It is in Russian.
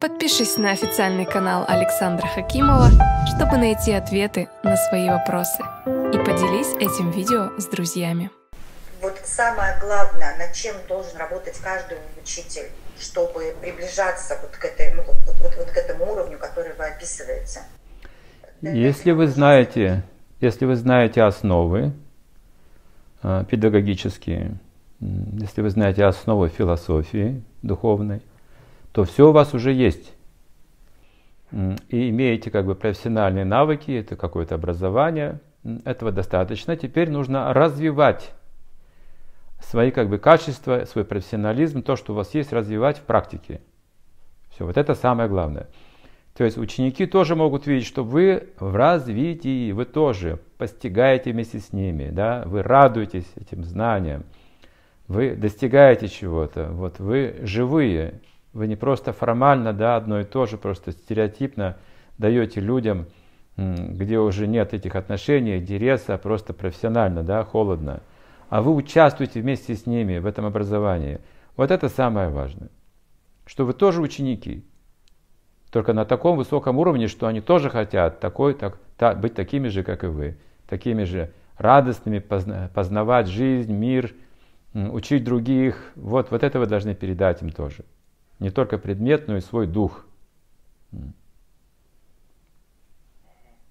Подпишись на официальный канал Александра Хакимова, чтобы найти ответы на свои вопросы. И поделись этим видео с друзьями. Вот самое главное, над чем должен работать каждый учитель, чтобы приближаться вот к, этой, ну, вот, вот, вот, к этому уровню, который вы описываете. Если вы знаете, если вы знаете основы э, педагогические, если вы знаете основы философии духовной, то все у вас уже есть. И имеете как бы профессиональные навыки, это какое-то образование, этого достаточно. Теперь нужно развивать свои как бы качества, свой профессионализм, то, что у вас есть, развивать в практике. Все, вот это самое главное. То есть ученики тоже могут видеть, что вы в развитии, вы тоже постигаете вместе с ними, да, вы радуетесь этим знаниям, вы достигаете чего-то, вот вы живые, вы не просто формально, да, одно и то же, просто стереотипно даете людям, где уже нет этих отношений, интереса, а просто профессионально, да, холодно. А вы участвуете вместе с ними в этом образовании. Вот это самое важное. Что вы тоже ученики, только на таком высоком уровне, что они тоже хотят такой, так, та, быть такими же, как и вы, такими же радостными, позна, познавать жизнь, мир, учить других. Вот, вот это вы должны передать им тоже. Не только предмет, но и свой дух.